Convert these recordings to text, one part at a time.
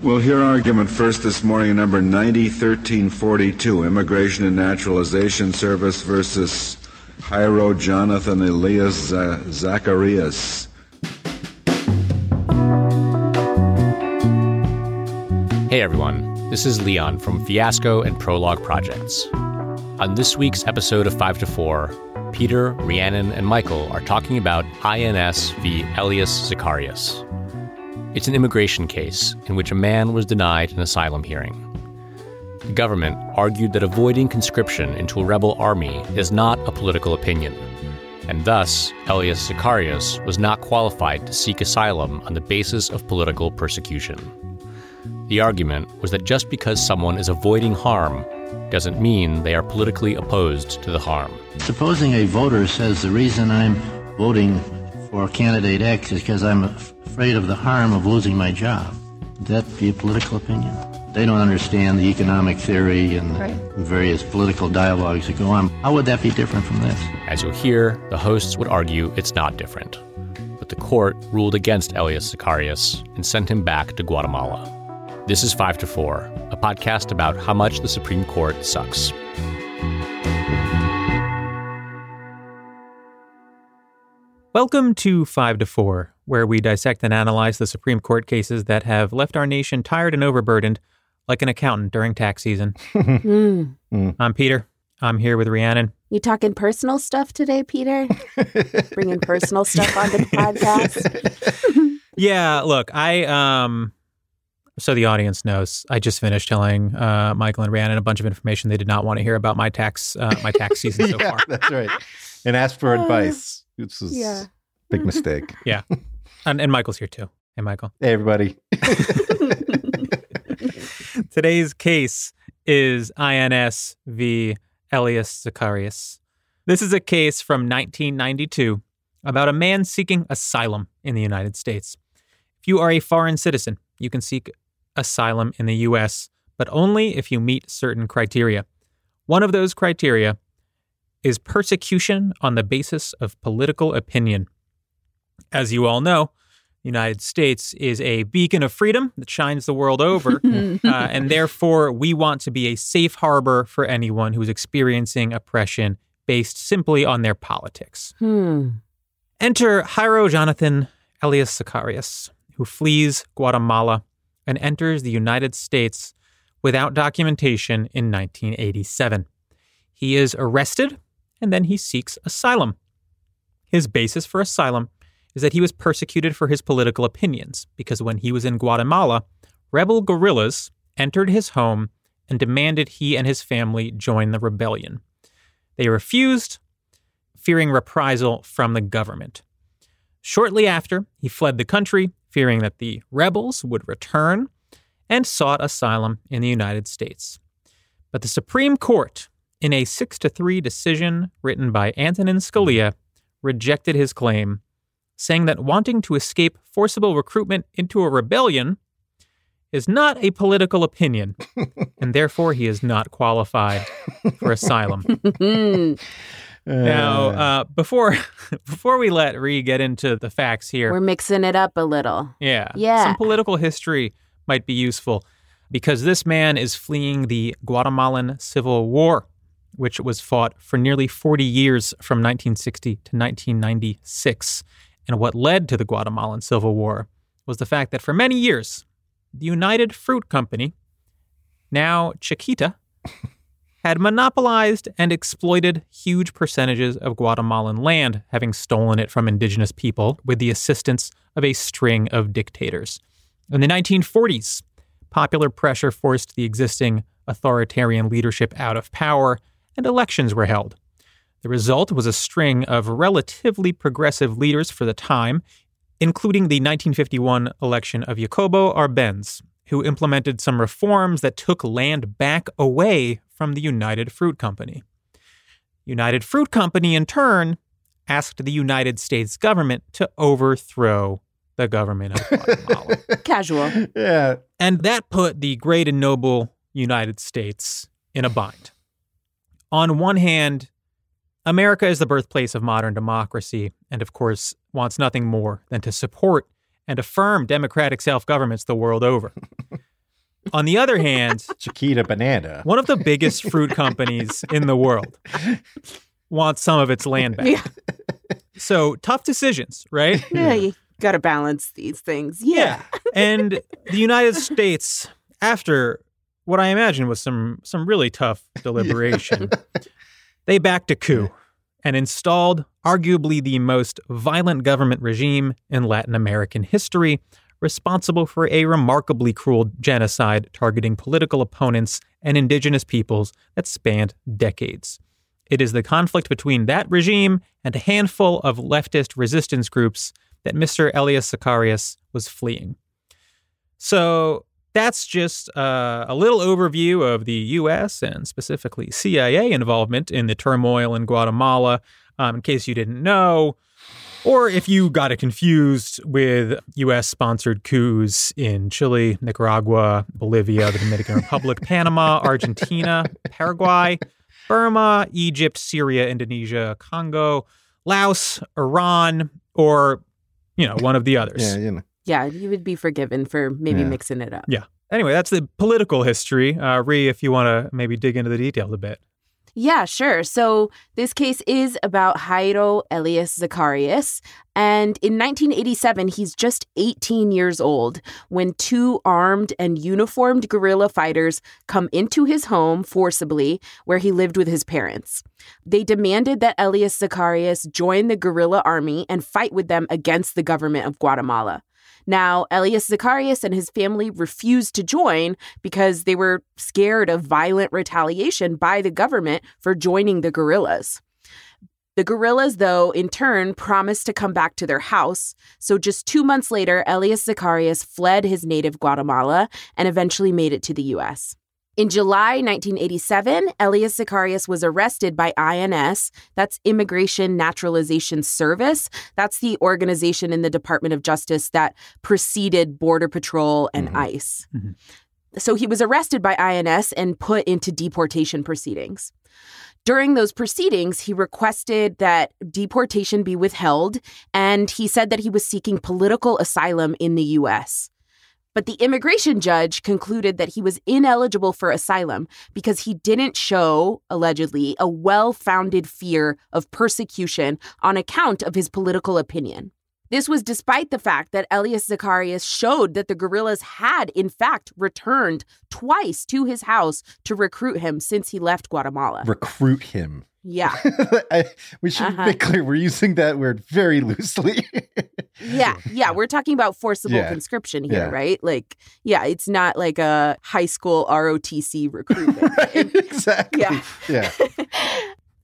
We'll hear argument first this morning, number 901342, Immigration and Naturalization Service versus Jairo Jonathan Elias Zacarias. Hey everyone, this is Leon from Fiasco and Prologue Projects. On this week's episode of 5 to 4, Peter, Rhiannon, and Michael are talking about INS v. Elias Zacarias. It's an immigration case in which a man was denied an asylum hearing. The government argued that avoiding conscription into a rebel army is not a political opinion, and thus Elias Zacarias was not qualified to seek asylum on the basis of political persecution. The argument was that just because someone is avoiding harm doesn't mean they are politically opposed to the harm. Supposing a voter says the reason I'm voting for candidate X is because I'm afraid of the harm of losing my job. Would that be a political opinion? They don't understand the economic theory and right. various political dialogues that go on. How would that be different from this? As you'll hear, the hosts would argue it's not different. But the court ruled against Elias Zacarias and sent him back to Guatemala. This is 5 to 4, a podcast about how much the Supreme Court sucks. Welcome to 5 to 4, where we dissect and analyze the Supreme Court cases that have left our nation tired and overburdened, like an accountant during tax season. mm. I'm Peter. I'm here with Rhiannon. You talking personal stuff today, Peter? Bringing personal stuff onto the podcast? yeah, look, I um so the audience knows, I just finished telling uh, Michael and Rhiannon a bunch of information they did not want to hear about my tax uh, my tax season so yeah, far. That's right. And asked for advice. This is yeah. big mistake. yeah. And, and Michael's here too. Hey, Michael. Hey, everybody. Today's case is INS v. Elias Zacarias. This is a case from 1992 about a man seeking asylum in the United States. If you are a foreign citizen, you can seek asylum in the U.S., but only if you meet certain criteria. One of those criteria is persecution on the basis of political opinion. As you all know, the United States is a beacon of freedom that shines the world over, uh, and therefore we want to be a safe harbor for anyone who's experiencing oppression based simply on their politics. Hmm. Enter Jairo Jonathan Elias Zacarias, who flees Guatemala and enters the United States without documentation in 1987. He is arrested and then he seeks asylum. His basis for asylum is that he was persecuted for his political opinions because when he was in Guatemala, rebel guerrillas entered his home and demanded he and his family join the rebellion. They refused, fearing reprisal from the government. Shortly after, he fled the country, fearing that the rebels would return, and sought asylum in the United States. But the Supreme Court in a 6 to 3 decision written by Antonin Scalia, rejected his claim, saying that wanting to escape forcible recruitment into a rebellion is not a political opinion, and therefore he is not qualified for asylum. now, uh, before before we let Ree get into the facts here, we're mixing it up a little. Yeah, yeah. Some political history might be useful because this man is fleeing the Guatemalan Civil War which was fought for nearly 40 years from 1960 to 1996. And what led to the Guatemalan Civil War was the fact that for many years, the United Fruit Company, now Chiquita, had monopolized and exploited huge percentages of Guatemalan land, having stolen it from indigenous people with the assistance of a string of dictators. In the 1940s, popular pressure forced the existing authoritarian leadership out of power, and elections were held. The result was a string of relatively progressive leaders for the time, including the 1951 election of Jacobo Arbenz, who implemented some reforms that took land back away from the United Fruit Company. United Fruit Company, in turn, asked the United States government to overthrow the government of Guatemala. Casual. Yeah. And that put the great and noble United States in a bind on one hand, America is the birthplace of modern democracy and, of course, wants nothing more than to support and affirm democratic self governments the world over. On the other hand, Chiquita Banana. one of the biggest fruit companies in the world wants some of its land back. Yeah. So tough decisions, right? Yeah, you got to balance these things. Yeah. and the United States, after what I imagine was some some really tough deliberation, they backed a coup and installed arguably the most violent government regime in Latin American history, responsible for a remarkably cruel genocide targeting political opponents and indigenous peoples that spanned decades. It is the conflict between that regime and a handful of leftist resistance groups that Mr. Elias Zacarias was fleeing. So that's just uh, a little overview of the U.S. and specifically CIA involvement in the turmoil in Guatemala, um, in case you didn't know, or if you got it confused with U.S. sponsored coups in Chile, Nicaragua, Bolivia, the Dominican Republic, Panama, Argentina, Paraguay, Burma, Egypt, Syria, Indonesia, Congo, Laos, Iran, or you know one of the others. Yeah, you know. Yeah, you would be forgiven for maybe Yeah. mixing it up. Yeah. Anyway, that's the political history. Uh, Ree, if you want to maybe dig into the details a bit. Yeah, sure. So this case is about Jairo Elias Zacarias. And in 1987, he's just 18 years old when two armed and uniformed guerrilla fighters come into his home forcibly where he lived with his parents. They demanded that Elias Zacarias join the guerrilla army and fight with them against the government of Guatemala. Now, Elias Zacarias and his family refused to join because they were scared of violent retaliation by the government for joining the guerrillas. The guerrillas, though, in turn promised to come back to their house. So just two months later, Elias Zacarias fled his native Guatemala and eventually made it to the U.S. In July 1987, Elias Zacarias was arrested by INS, that's Immigration Naturalization Service. That's the organization in the Department of Justice that preceded Border Patrol and Mhm. ICE. Mhm. So he was arrested by INS and put into deportation proceedings. During those proceedings, he requested that deportation be withheld, and he said that he was seeking political asylum in the U.S. But the immigration judge concluded that he was ineligible for asylum because he didn't show, allegedly, a well founded fear of persecution on account of his political opinion. This was despite the fact that Elias Zacarias showed that the guerrillas had, in fact, returned twice to his house to recruit him since he left Guatemala. Recruit him. Yeah. I, we should Uh-huh. make clear we're using that word very loosely. Yeah, yeah, we're talking about forcible Yeah. conscription here, Yeah. right? Like, yeah, it's not like a high school ROTC recruitment. right, exactly. Yeah. Yeah.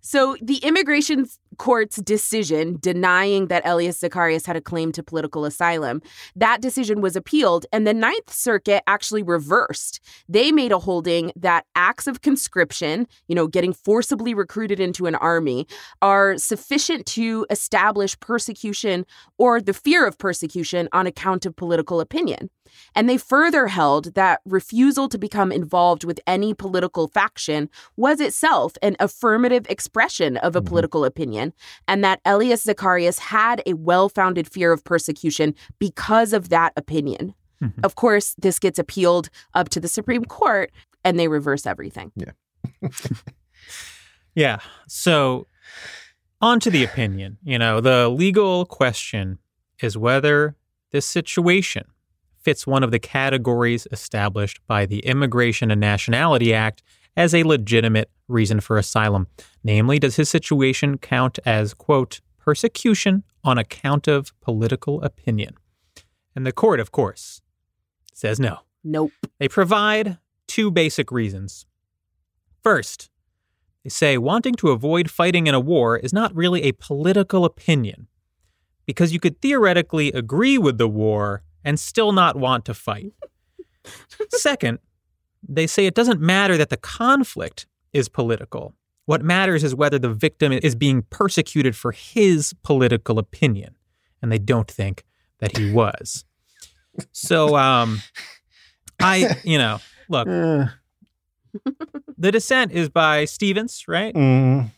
So the immigration court's decision denying that Elias Zacarias had a claim to political asylum, that decision was appealed and the Ninth Circuit actually reversed. They made a holding that acts of conscription, you know, getting forcibly recruited into an army, are sufficient to establish persecution or the fear of persecution on account of political opinion. And they further held that refusal to become involved with any political faction was itself an affirmative expression of a Mhm. political opinion, and that Elias Zacarias had a well founded fear of persecution because of that opinion. Mhm. Of course, this gets appealed up to the Supreme Court, and they reverse everything. Yeah. yeah. So, on to the opinion. You know, the legal question is whether this situation fits one of the categories established by the Immigration and Nationality Act as a legitimate reason for asylum. Namely, does his situation count as, quote, persecution on account of political opinion? And the court, of course, says no. Nope. They provide two basic reasons. First, they say wanting to avoid fighting in a war is not really a political opinion because you could theoretically agree with the war and still not want to fight. Second, they say it doesn't matter that the conflict is political. What matters is whether the victim is being persecuted for his political opinion, and they don't think that he was. So, um, I, you know, look, the dissent is by Stevens, right? mm,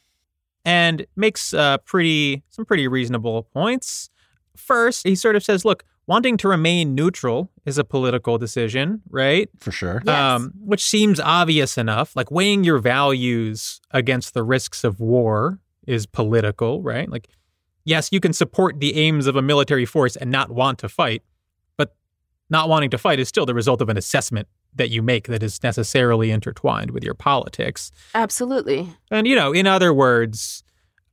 And makes uh, pretty some pretty reasonable points. First, he sort of says, "Look, wanting to remain neutral is a political decision, right? For sure. Yes. Um, which seems obvious enough. Like weighing your values against the risks of war is political, right? Like, yes, you can support the aims of a military force and not want to fight, but not wanting to fight is still the result of an assessment that you make that is necessarily intertwined with your politics. Absolutely. And, you know, in other words,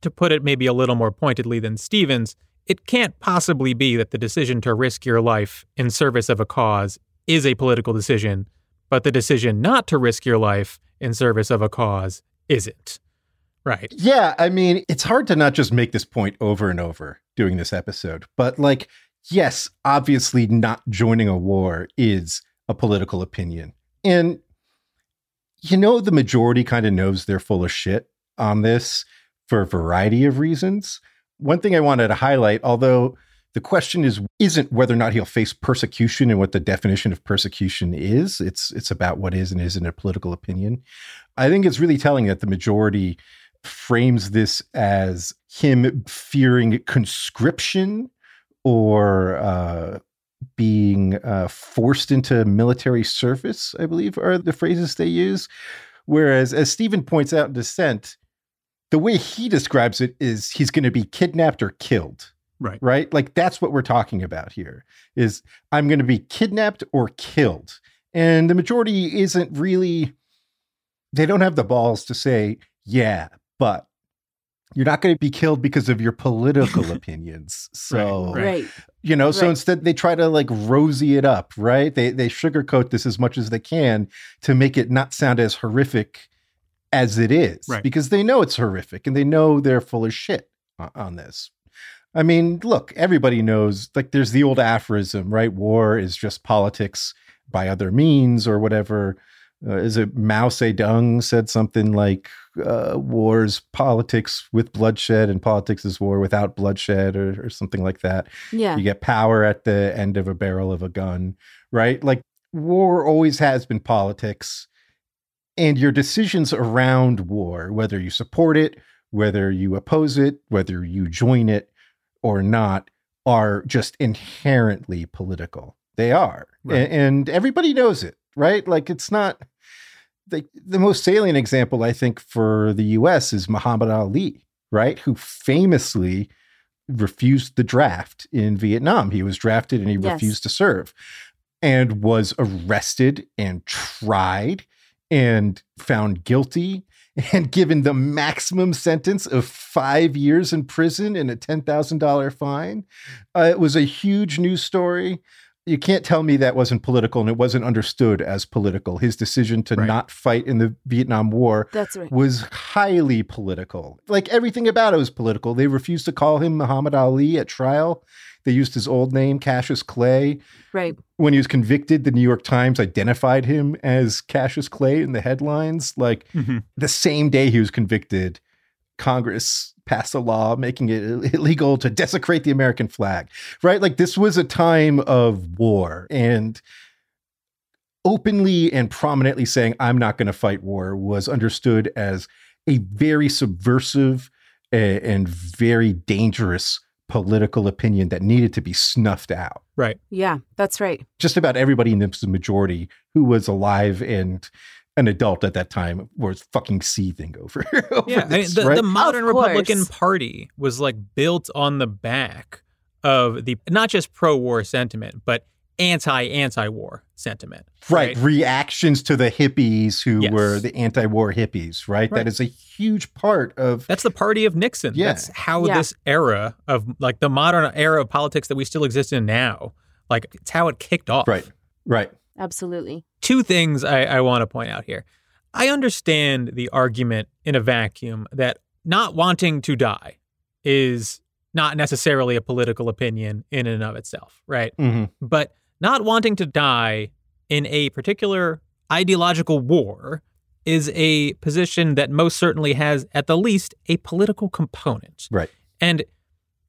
to put it maybe a little more pointedly than Stevens, it can't possibly be that the decision to risk your life in service of a cause is a political decision, but the decision not to risk your life in service of a cause isn't. Right. Yeah, I mean, it's hard to not just make this point over and over doing this episode, but like, yes, obviously, not joining a war is a political opinion. And, you know, the majority kind of knows they're full of shit on this for a variety of reasons. One thing I wanted to highlight, although the question is isn't whether or not he'll face persecution and what the definition of persecution is. It's it's about what is and isn't a political opinion. I think it's really telling that the majority frames this as him fearing conscription or uh, being uh, forced into military service, I believe are the phrases they use. Whereas, as Stephen points out in Dissent, the way he describes it is he's going to be kidnapped or killed. Right. Right. Like that's what we're talking about here is I'm going to be kidnapped or killed. And the majority isn't really, they don't have the balls to say, yeah, but you're not going to be killed because of your political opinions. So, Right. Right. you know, so Right. instead they try to like rosy it up, right? They they sugarcoat this as much as they can to make it not sound as horrific as it is, Right. because they know it's horrific and they know they're full of shit on, on this. I mean, look, everybody knows like there's the old aphorism, right? War is just politics by other means or whatever. Uh, is it Mao Zedong said something like uh, war's politics with bloodshed and politics is war without bloodshed or, or something like that. Yeah. You get power at the end of a barrel of a gun, right? Like war always has been politics. And your decisions around war, whether you support it, whether you oppose it, whether you join it or not, are just inherently political. They are. Right. A- And, everybody knows it, right? Like it's not the, the most salient example, I think, for the US is Muhammad Ali, right? Who famously refused the draft in Vietnam. He was drafted and he Yes. refused to serve and was arrested and tried and found guilty and given the maximum sentence of five years in prison and a $10,000 fine. Uh, it was a huge news story. You can't tell me that wasn't political and it wasn't understood as political. His decision to Right. not fight in the Vietnam War That's right. was highly political. Like everything about it was political. They refused to call him Muhammad Ali at trial. They used his old name, Cassius Clay. Right. When he was convicted, the New York Times identified him as Cassius Clay in the headlines. Like Mhm. the same day he was convicted, Congress passed a law making it illegal to desecrate the American flag, right? Like this was a time of war and openly and prominently saying, I'm not going to fight war was understood as a very subversive and very dangerous political opinion that needed to be snuffed out. Right. Yeah. That's right. Just about everybody in the majority who was alive and an adult at that time was fucking seething over, over Yeah. I mean, the, right? the modern Republican Party was like built on the back of the not just pro war sentiment, but anti anti war sentiment. right. Reactions to the hippies who Yes. were the anti-war hippies, right? Right. That is a huge part of That's the party of Nixon. Yeah. That's how Yeah. this era of like the modern era of politics that we still exist in now, like it's how it kicked off. right, right. Absolutely. Two things I, I want to point out here. I understand the argument in a vacuum that not wanting to die is not necessarily a political opinion in and of itself, right? Mhm. But not wanting to die in a particular ideological war is a position that most certainly has, at the least, a political component. Right. And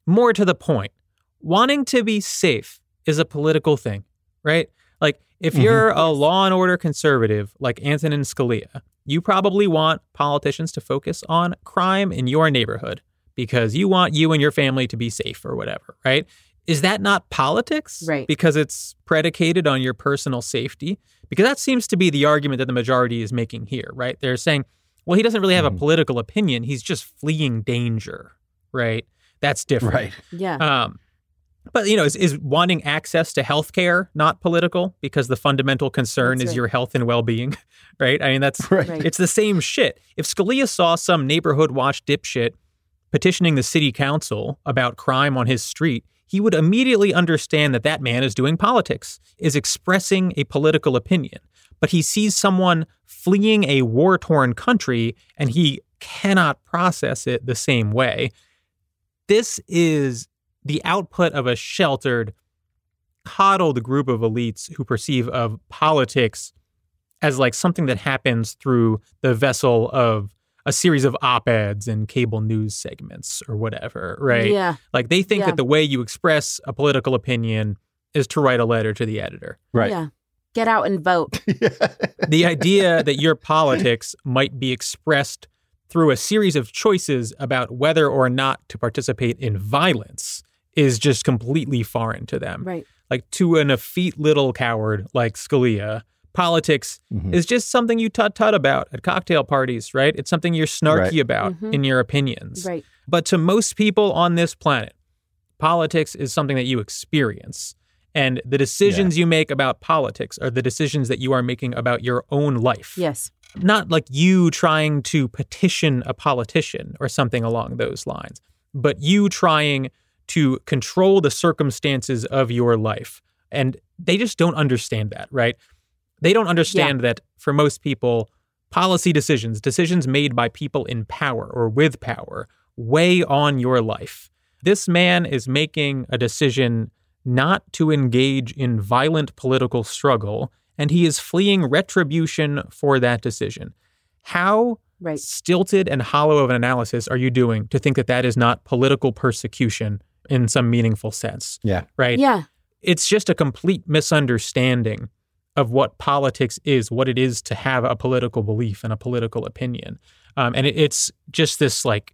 more to the point, wanting to be safe is a political thing, right? Like, if Mhm. you're a law and order conservative like Antonin Scalia, you probably want politicians to focus on crime in your neighborhood because you want you and your family to be safe or whatever, right? is that not politics? Right. Because it's predicated on your personal safety? Because that seems to be the argument that the majority is making here, right? They're saying, well, he doesn't really have a Mhm. political opinion. He's just fleeing danger, right? That's different. Right. Yeah. Um, but you know, is, is wanting access to health care not political? Because the fundamental concern That's is right. your health and well-being, right? I mean, that's. Right. it's the same shit. If Scalia saw some neighborhood watch dipshit petitioning the city council about crime on his street, he would immediately understand that that man is doing politics, is expressing a political opinion. But he sees someone fleeing a war torn country and he cannot process it the same way. This is the output of a sheltered, coddled group of elites who perceive of politics as like something that happens through the vessel of a series of op-eds and cable news segments or whatever, right? Yeah. Like they think Yeah. that the way you express a political opinion is to write a letter to the editor. Right. Yeah. Get out and vote. The idea that your politics might be expressed through a series of choices about whether or not to participate in violence is just completely foreign to them. Right. Like to an effete little coward like Scalia, politics Mhm. is just something you tut tut about at cocktail parties, right? It's something you're snarky Right. about Mhm. in your opinions. Right. But to most people on this planet, politics is something that you experience. And the decisions you make about politics are the decisions that you are making about your own life. Yes. Not like you trying to petition a politician or something along those lines, but you trying to control the circumstances of your life. And they just don't understand that, right? They don't understand that for most people, policy decisions, decisions made by people in power or with power, weigh on your life. This man is making a decision not to engage in violent political struggle, and he is fleeing retribution for that decision. How Right. stilted and hollow of an analysis are you doing to think that that is not political persecution in some meaningful sense? Yeah. Right? Yeah. It's just a complete misunderstanding of what politics is, what it is to have a political belief and a political opinion. Um, and it, it's just this like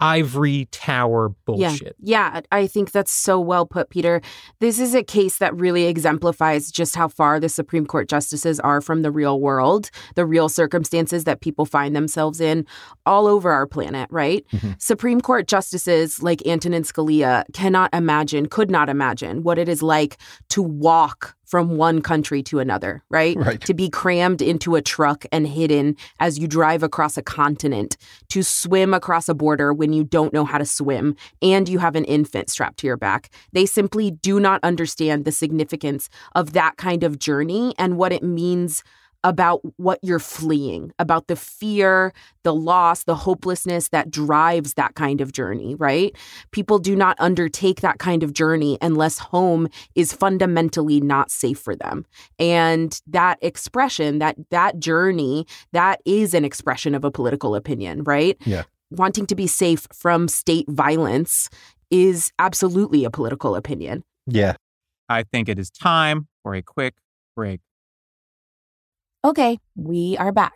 ivory tower bullshit. Yeah. Yeah. I think that's so well put, Peter. This is a case that really exemplifies just how far the Supreme Court justices are from the real world, the real circumstances that people find themselves in all over our planet, right? Mhm. Supreme Court justices like Antonin Scalia cannot imagine, could not imagine what it is like to walk from one country to another, right? Right. To be crammed into a truck and hidden as you drive across a continent, to swim across a border when you don't know how to swim and you have an infant strapped to your back. They simply do not understand the significance of that kind of journey and what it means about what you're fleeing, about the fear, the loss, the hopelessness that drives that kind of journey, right? People do not undertake that kind of journey unless home is fundamentally not safe for them. And that expression, that that journey, that is an expression of a political opinion, right? Yeah. Wanting to be safe from state violence is absolutely a political opinion. Yeah. I think it is time for a quick break. Okay, we are back.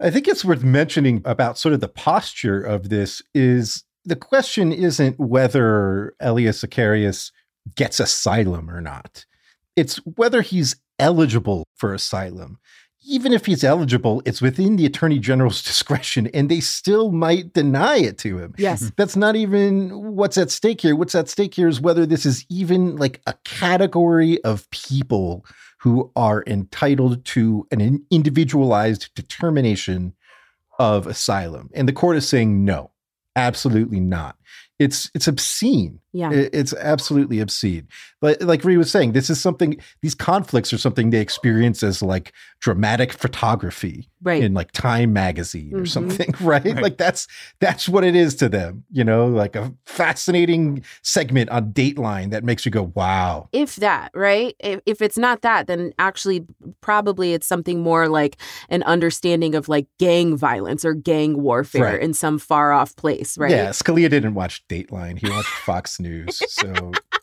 I think it's worth mentioning about sort of the posture of this is the question isn't whether Elias Zacarias gets asylum or not. It's whether he's eligible for asylum. Even if he's eligible, it's within the attorney general's discretion and they still might deny it to him. Yes. Mm-hmm. That's not even what's at stake here. What's at stake here is whether this is even like a category of people who are entitled to an individualized determination of asylum. And the court is saying no, absolutely not. It's it's obscene. Yeah. It's absolutely obscene. But like Ree was saying, this is something, these conflicts are something they experience as like dramatic photography Right. in like Time magazine or Mhm. something, right? Right. Like that's that's what it is to them, you know, like a fascinating segment on Dateline that makes you go, wow. if that, right? If, if it's not that, then actually, probably it's something more like an understanding of like gang violence or gang warfare Right. in some far off place, right? Yeah, Scalia didn't watch Dateline. He watched Fox News. So Who are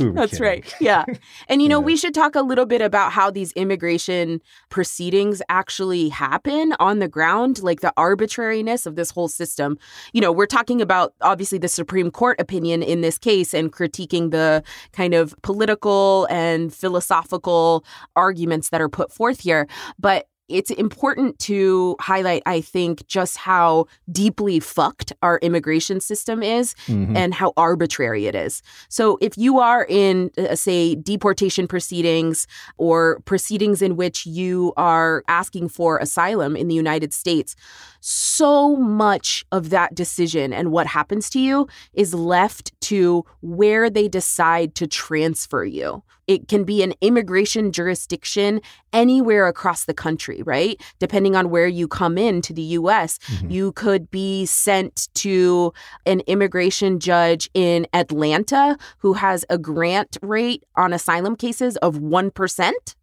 we That's kidding? right. Yeah. And you know, Yeah. we should talk a little bit about how these immigration proceedings actually happen on the ground, like the arbitrariness of this whole system. You know, we're talking about obviously the Supreme Court opinion in this case and critiquing the kind of political and philosophical arguments that are put forth here. But it's important to highlight, I think, just how deeply fucked our immigration system is Mhm. and how arbitrary it is. So, if you are in, uh, say, deportation proceedings or proceedings in which you are asking for asylum in the United States, so much of that decision and what happens to you is left to where they decide to transfer you. It can be an immigration jurisdiction anywhere across the country, right? Depending on where you come in to the US, Mhm. you could be sent to an immigration judge in Atlanta who has a grant rate on asylum cases of 1%.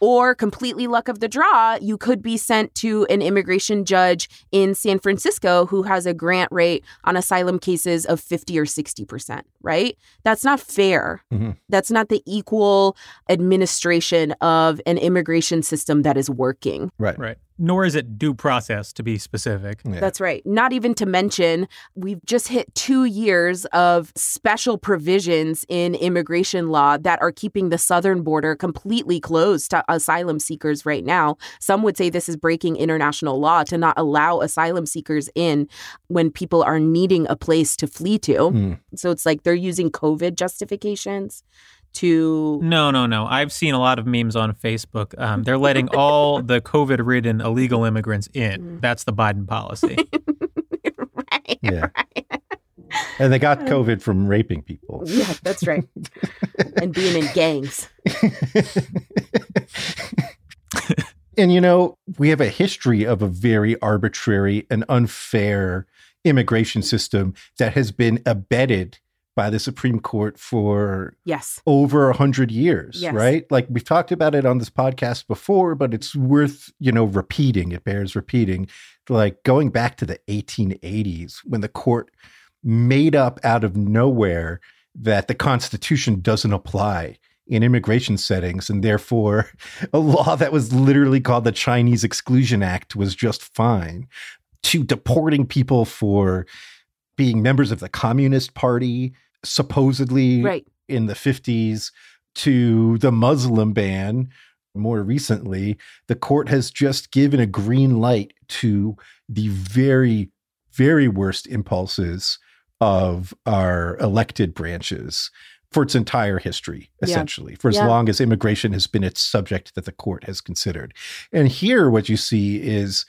Or completely luck of the draw, you could be sent to an immigration judge in San Francisco who has a grant rate on asylum cases of 50 or 60%, right? That's not fair. Mhm. That's not the equal administration of an immigration system that is working. Right. Right. Nor is it due process to be specific. Yeah. That's right. Not even to mention, we've just hit two years of special provisions in immigration law that are keeping the southern border completely closed to asylum seekers right now. Some would say this is breaking international law to not allow asylum seekers in when people are needing a place to flee to. Mm. So it's like they're using COVID justifications to. No, no, no. I've seen a lot of memes on Facebook. Um, they're letting all the COVID ridden illegal immigrants in. That's the Biden policy. right. Yeah. And they got COVID from raping people. Yeah, that's right. and being in gangs. and you know, we have a history of a very arbitrary and unfair immigration system that has been abetted by the Supreme Court for Yes. over a hundred years, Yes. right? Like we've talked about it on this podcast before, but it's worth, you know, repeating. It bears repeating. Like going back to the 1880s when the court made up out of nowhere that the Constitution doesn't apply in immigration settings, and therefore a law that was literally called the Chinese Exclusion Act was just fine, to deporting people for being members of the Communist Party, supposedly Right. in the 50s to the Muslim ban more recently, the court has just given a green light to the very, very worst impulses of our elected branches for its entire history, Yeah. essentially, for as Yeah. long as immigration has been its subject that the court has considered. And here, what you see is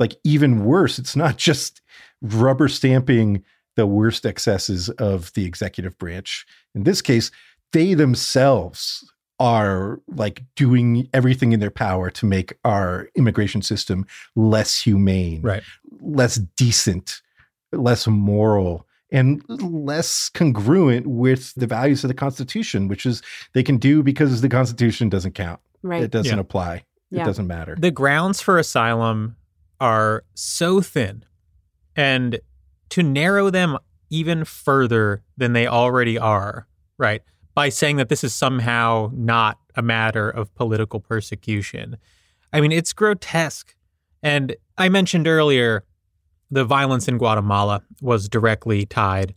like even worse. It's not just rubber stamping the worst excesses of the executive branch. In this case, they themselves are like doing everything in their power to make our immigration system less humane, Right. less decent, less moral, and less congruent with the values of the Constitution, which is they can do because the Constitution doesn't count. Right. It doesn't Yeah. apply. Yeah. It doesn't matter. the grounds for asylum are so thin and to narrow them even further than they already are right by saying that this is somehow not a matter of political persecution. I mean it's grotesque. And i mentioned earlier the violence in guatemala was directly tied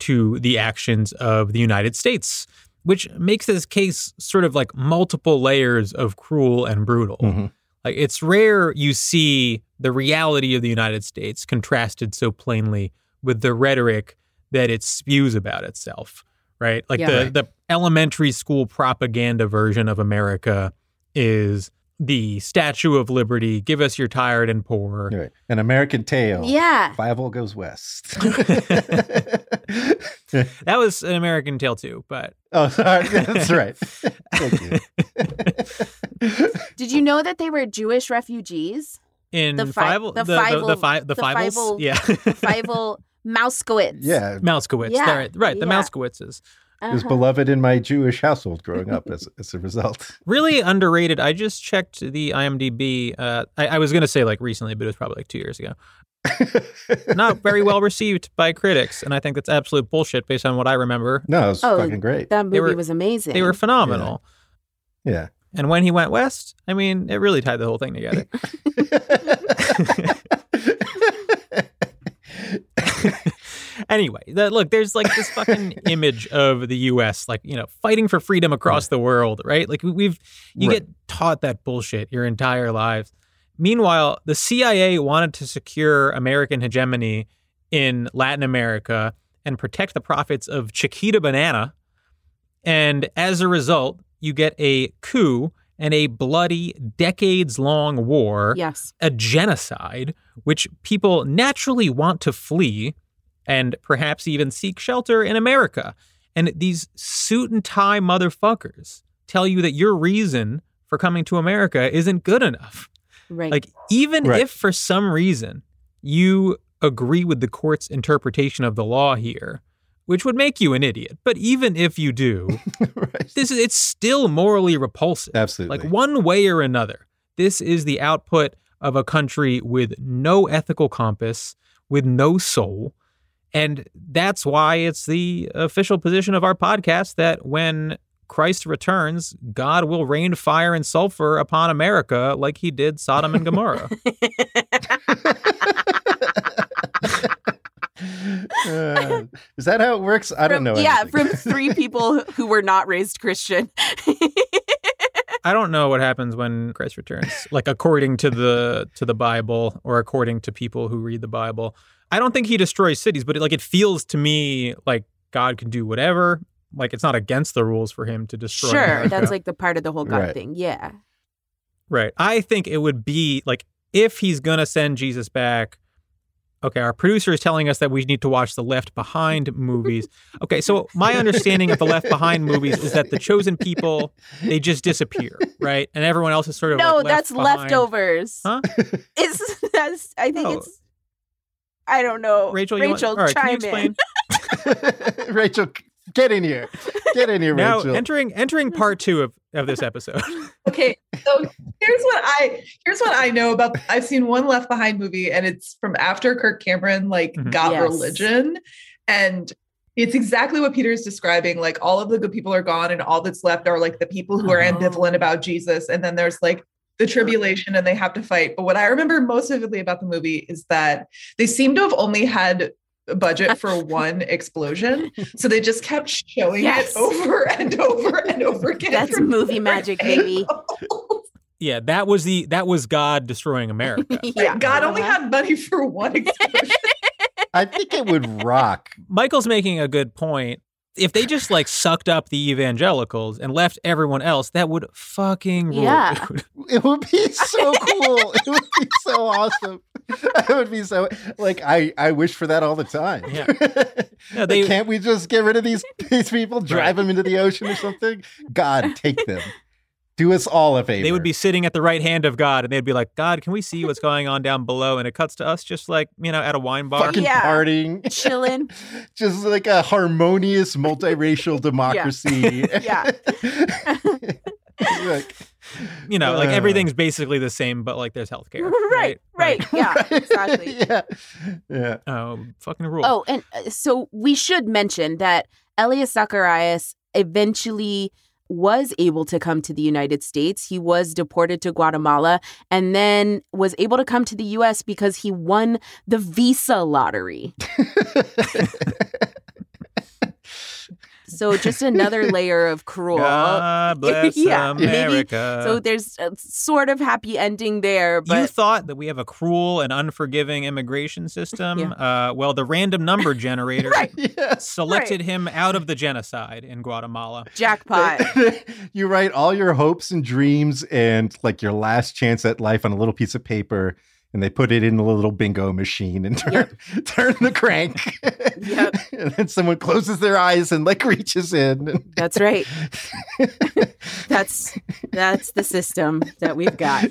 to the actions of the united states which makes this case sort of like multiple layers of cruel and brutal. Mhm. like it's rare you see the reality of the United States contrasted so plainly with the rhetoric that it spews about itself, right? Like Yeah. the Right. the elementary school propaganda version of America is the Statue of Liberty, give us your tired and poor. Right. An American Tale. Yeah. Fievel goes west. That was an American tale too, but oh, sorry. That's right. Thank you. Did you know that they were Jewish refugees? In The fi- Fievel- the the, the, the, fi- the the Fiebles, Fievel- yeah, Fievel Mousekewitz. Yeah. Mousekewitz, Yeah, right, right, the yeah. Mousekewitzes. It was Uh-huh. beloved in my Jewish household growing up as, as a result. really underrated. I just checked the IMDb. Uh, I, I was going to say like recently, but it was probably like two years ago. not very well received by critics, and I think that's absolute bullshit based on what I remember. No, it was Oh, fucking great. That movie were- was amazing. They were phenomenal. Yeah. And when he went west, I mean, it really tied the whole thing together. anyway, look, there's like this fucking image of the U.S. like you know fighting for freedom across the world, right? Like we- we've you Right. get taught that bullshit your entire lives. Meanwhile, the CIA wanted to secure American hegemony in Latin America and protect the profits of Chiquita Banana, and as a result, you get a coup and a bloody, decades-long war Yes. a genocide, which people naturally want to flee and perhaps even seek shelter in America. And these suit and tie motherfuckers tell you that your reason for coming to America isn't good enough. Right. Like, even Right. if for some reason you agree with the court's interpretation of the law here, which would make you an idiot, but even if you do, right. this is it's still morally repulsive. Absolutely. Like one way or another, this is the output of a country with no ethical compass, with no soul. And that's why it's the official position of our podcast that when Christ returns, God will rain fire and sulfur upon America like he did Sodom and Gomorrah. Uh, is that how it works? I don't From- know. Yeah, from three people who were not raised Christian. I don't know what happens when Christ returns, like according to the to the Bible or according to people who read the Bible. I don't think he destroys cities, but it, like it feels to me like God can do whatever. Like it's not against the rules for him to destroy. sure, America. that's like the part of the whole God Right. thing. Yeah. right. I think it would be like if he's gonna send Jesus back. Okay, our producer is telling us that we need to watch the Left Behind movies. Okay, so my understanding of the Left Behind movies is that the chosen people they just disappear, right? And everyone else is sort of No, like, left that's behind. leftovers. Huh? It's that's I think No. it's I don't know. Rachel, you want- Rachel, all right, can you chime explain? in. Rachel, get in here. Get in here, Now Rachel. entering entering part two of, of this episode. Okay, so here's what I here's what I know about. I've seen one Left Behind movie, and it's from after Kirk Cameron like Mhm. got Yes. religion, and it's exactly what Peter is describing. Like all of the good people are gone, and all that's left are like the people who are Oh. ambivalent about Jesus, and then there's like the tribulation, and they have to fight. But what I remember most vividly about the movie is that they seem to have only had a budget for one explosion, so they just kept showing Yes. it over and over and over again. That's movie different magic, baby. yeah, that was the that was God destroying America. yeah. God only Uh-huh. had money for one explosion. I think it would rock. Michael's making a good point. If they just like sucked up the evangelicals and left everyone else, that would fucking rule. Yeah. It would be so cool. it would be so awesome. It would be so like I I wish for that all the time. Yeah. No, they- can't we just get rid of these these people, drive them into the ocean or something? God, take them. Do us all a favor. They would be sitting at the right hand of God and they'd be like, God, can we see what's going on down below? And it cuts to us just like, you know, at a wine bar. fucking Yeah. partying. Chilling. just like a harmonious multiracial democracy. Yeah. like, You know, like Uh. everything's basically the same, but like there's healthcare. right, right. Yeah, exactly. yeah. Yeah. Oh, fucking rule. Oh, and uh, so we should mention that Elias Zacarias eventually was able to come to the United States. He was deported to Guatemala and then was able to come to the US because he won the visa lottery. So just another layer of cruel. God bless Yeah, maybe- So there's a sort of happy ending there, you thought that we have a cruel and unforgiving immigration system. Uh, well, the random number generator Right. Yeah. selected him out of the genocide in Guatemala. jackpot. you write all your hopes and dreams and like your last chance at life on a little piece of paper and they put it in a little bingo machine and turn turn the crank. Yep. and then someone closes their eyes and like reaches in. That's right. That's that's the system that we've got.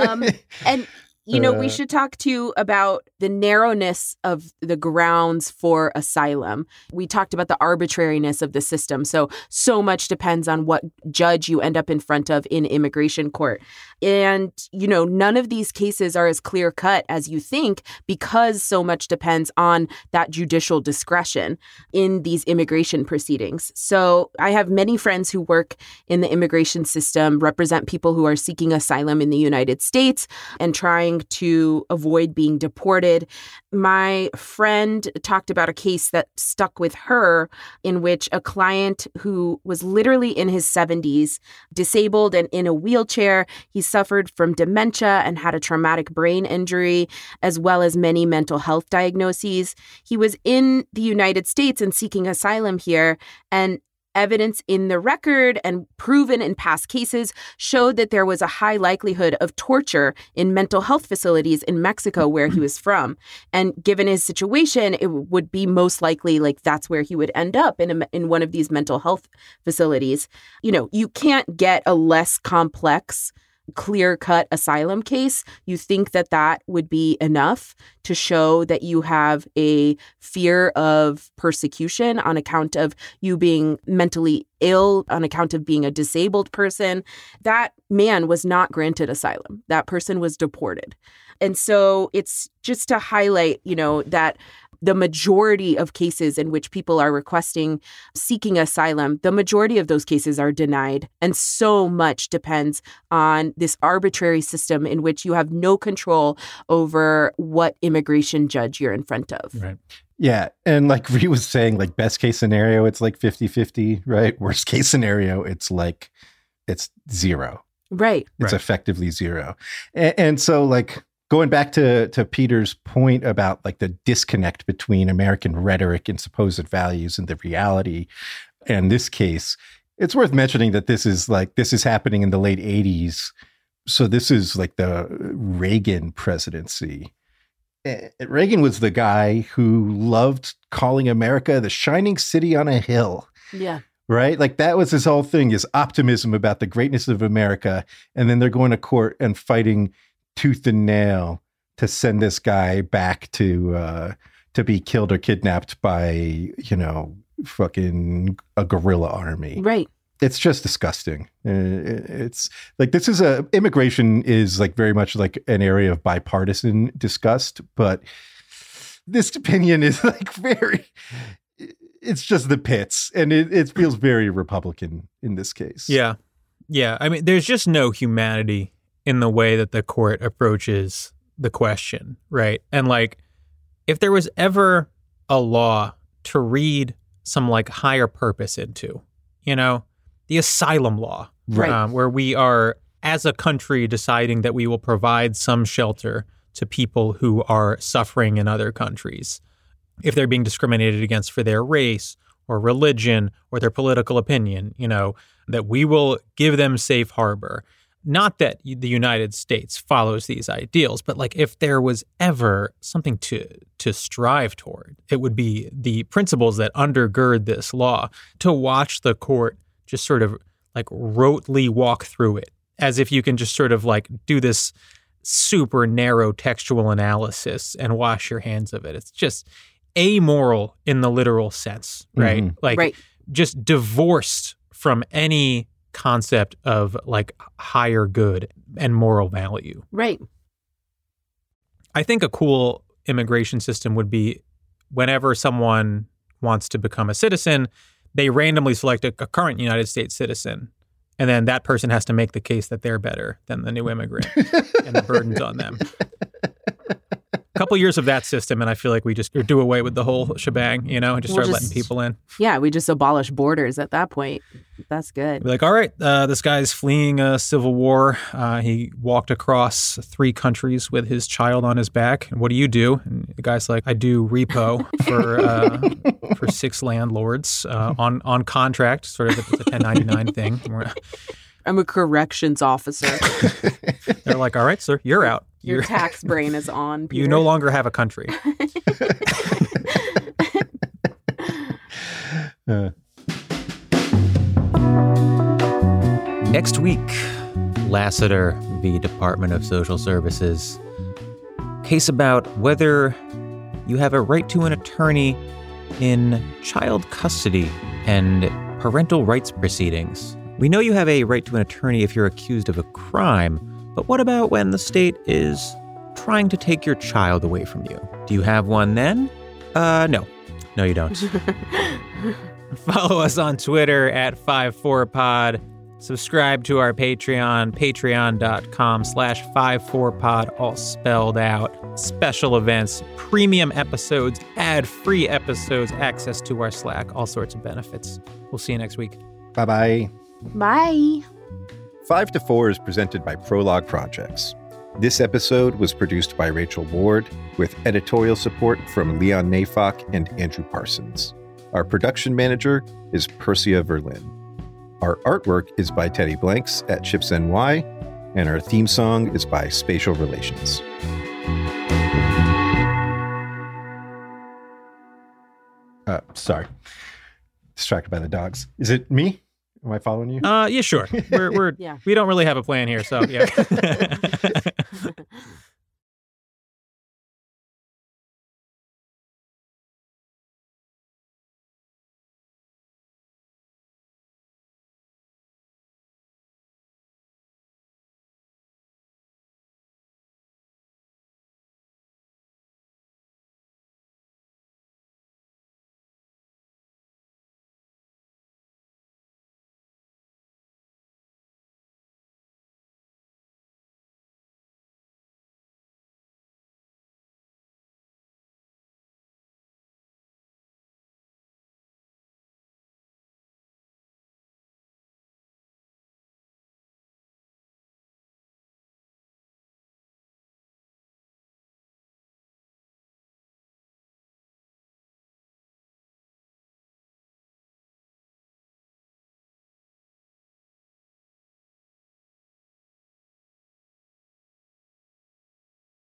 Um, and you know, we should talk too about the narrowness of the grounds for asylum. We talked about the arbitrariness of the system. So, so much depends on what judge you end up in front of in immigration court. And, you know, none of these cases are as clear cut as you think because so much depends on that judicial discretion in these immigration proceedings. So, I have many friends who work in the immigration system, represent people who are seeking asylum in the United States and trying to avoid being deported. My friend talked about a case that stuck with her in which a client who was literally in his 70s, disabled and in a wheelchair, he suffered from dementia and had a traumatic brain injury, as well as many mental health diagnoses. He was in the United States and seeking asylum here, and evidence in the record and proven in past cases showed that there was a high likelihood of torture in mental health facilities in Mexico where he was from. And given his situation, it would be most likely like that's where he would end up in a, in one of these mental health facilities. You know, you can't get a less complex clear cut asylum case, you think that that would be enough to show that you have a fear of persecution on account of you being mentally ill, on account of being a disabled person. That man was not granted asylum. That person was deported. And so it's just to highlight, you know, that the majority of cases in which people are requesting seeking asylum, the majority of those cases are denied. And so much depends on this arbitrary system in which you have no control over what immigration judge you're in front of. Right. Yeah. And like Ree was saying, like best case scenario, it's like 50 50, right? Worst case scenario, it's like it's zero. Right. It's Right. effectively zero. And, and so like going back to to Peter's point about like the disconnect between American rhetoric and supposed values and the reality in this case, it's worth mentioning that this is like this is happening in the late 80s. So this is like the Reagan presidency. Eh, Reagan was the guy who loved calling America the shining city on a hill Yeah. right? Like that was his whole thing is optimism about the greatness of America. And then they're going to court and fighting tooth and nail to send this guy back to uh to be killed or kidnapped by, you know, fucking a guerrilla army. Right. It's just disgusting. Uh, It's like this is a immigration is like very much like an area of bipartisan disgust, but this opinion is like very it's just the pits and it, it feels very republican in this case Yeah. Yeah. I mean, there's just no humanity in the way that the court approaches the question, right? And like, if there was ever a law to read some like higher purpose into, you know, the asylum law, Right. um, where we are, as a country, deciding that we will provide some shelter to people who are suffering in other countries if they're being discriminated against for their race or religion or their political opinion, you know, that we will give them safe harbor. Not that the United States follows these ideals, but like if there was ever something to to strive toward, it would be the principles that undergird this law. To watch the court just sort of like rotely walk through it as if you can just sort of like do this super narrow textual analysis and wash your hands of it. It's just amoral in the literal sense, right? Mhm. Like Right. just divorced from any concept of like higher good and moral value. Right. I think a cool immigration system would be whenever someone wants to become a citizen, they randomly select a, a current United States citizen. And then that person has to make the case that they're better than the new immigrant, and the burden's on them. A couple years of that system, and I feel like we just do away with the whole shebang, you know, and just We'll start just- letting people in. Yeah. We just abolish borders at that point. That's good. Be like, all right, uh, this guy's fleeing a civil war. Uh, he walked across three countries with his child on his back. And what do you do? And the guy's like, I do repo for uh, for six landlords uh, on on contract, sort of it's a 1099 thing. I'm a corrections officer. They're like, all right, sir, you're out. Your You're, tax brain is on. you no longer have a country. Uh, Next week, Lassiter v. Department of Social Services. case about whether you have a right to an attorney in child custody and parental rights proceedings. We know you have a right to an attorney if you're accused of a crime, but what about when the state is trying to take your child away from you? Do you have one then? Uh, no. No, you don't. Follow us on Twitter at 54pod. Subscribe to our Patreon, patreon.com slash 54pod, all spelled out. Special events, premium episodes, ad-free episodes, access to our Slack, all sorts of benefits. We'll see you next week. Bye bye. Bye. 5 to 4 is presented by Prologue Projects. This episode was produced by Rachel Ward with editorial support from Leon Neyfakh and Andrew Parsons. Our production manager is Persia Verlin. Our artwork is by Teddy Blanks at Chips NY, and our theme song is by Spatial Relations. Uh, sorry. Distracted by the dogs. Is it me? Am I following you? Uh, yeah, sure. We're, we're Yeah. we don't really have a plan here, so yeah.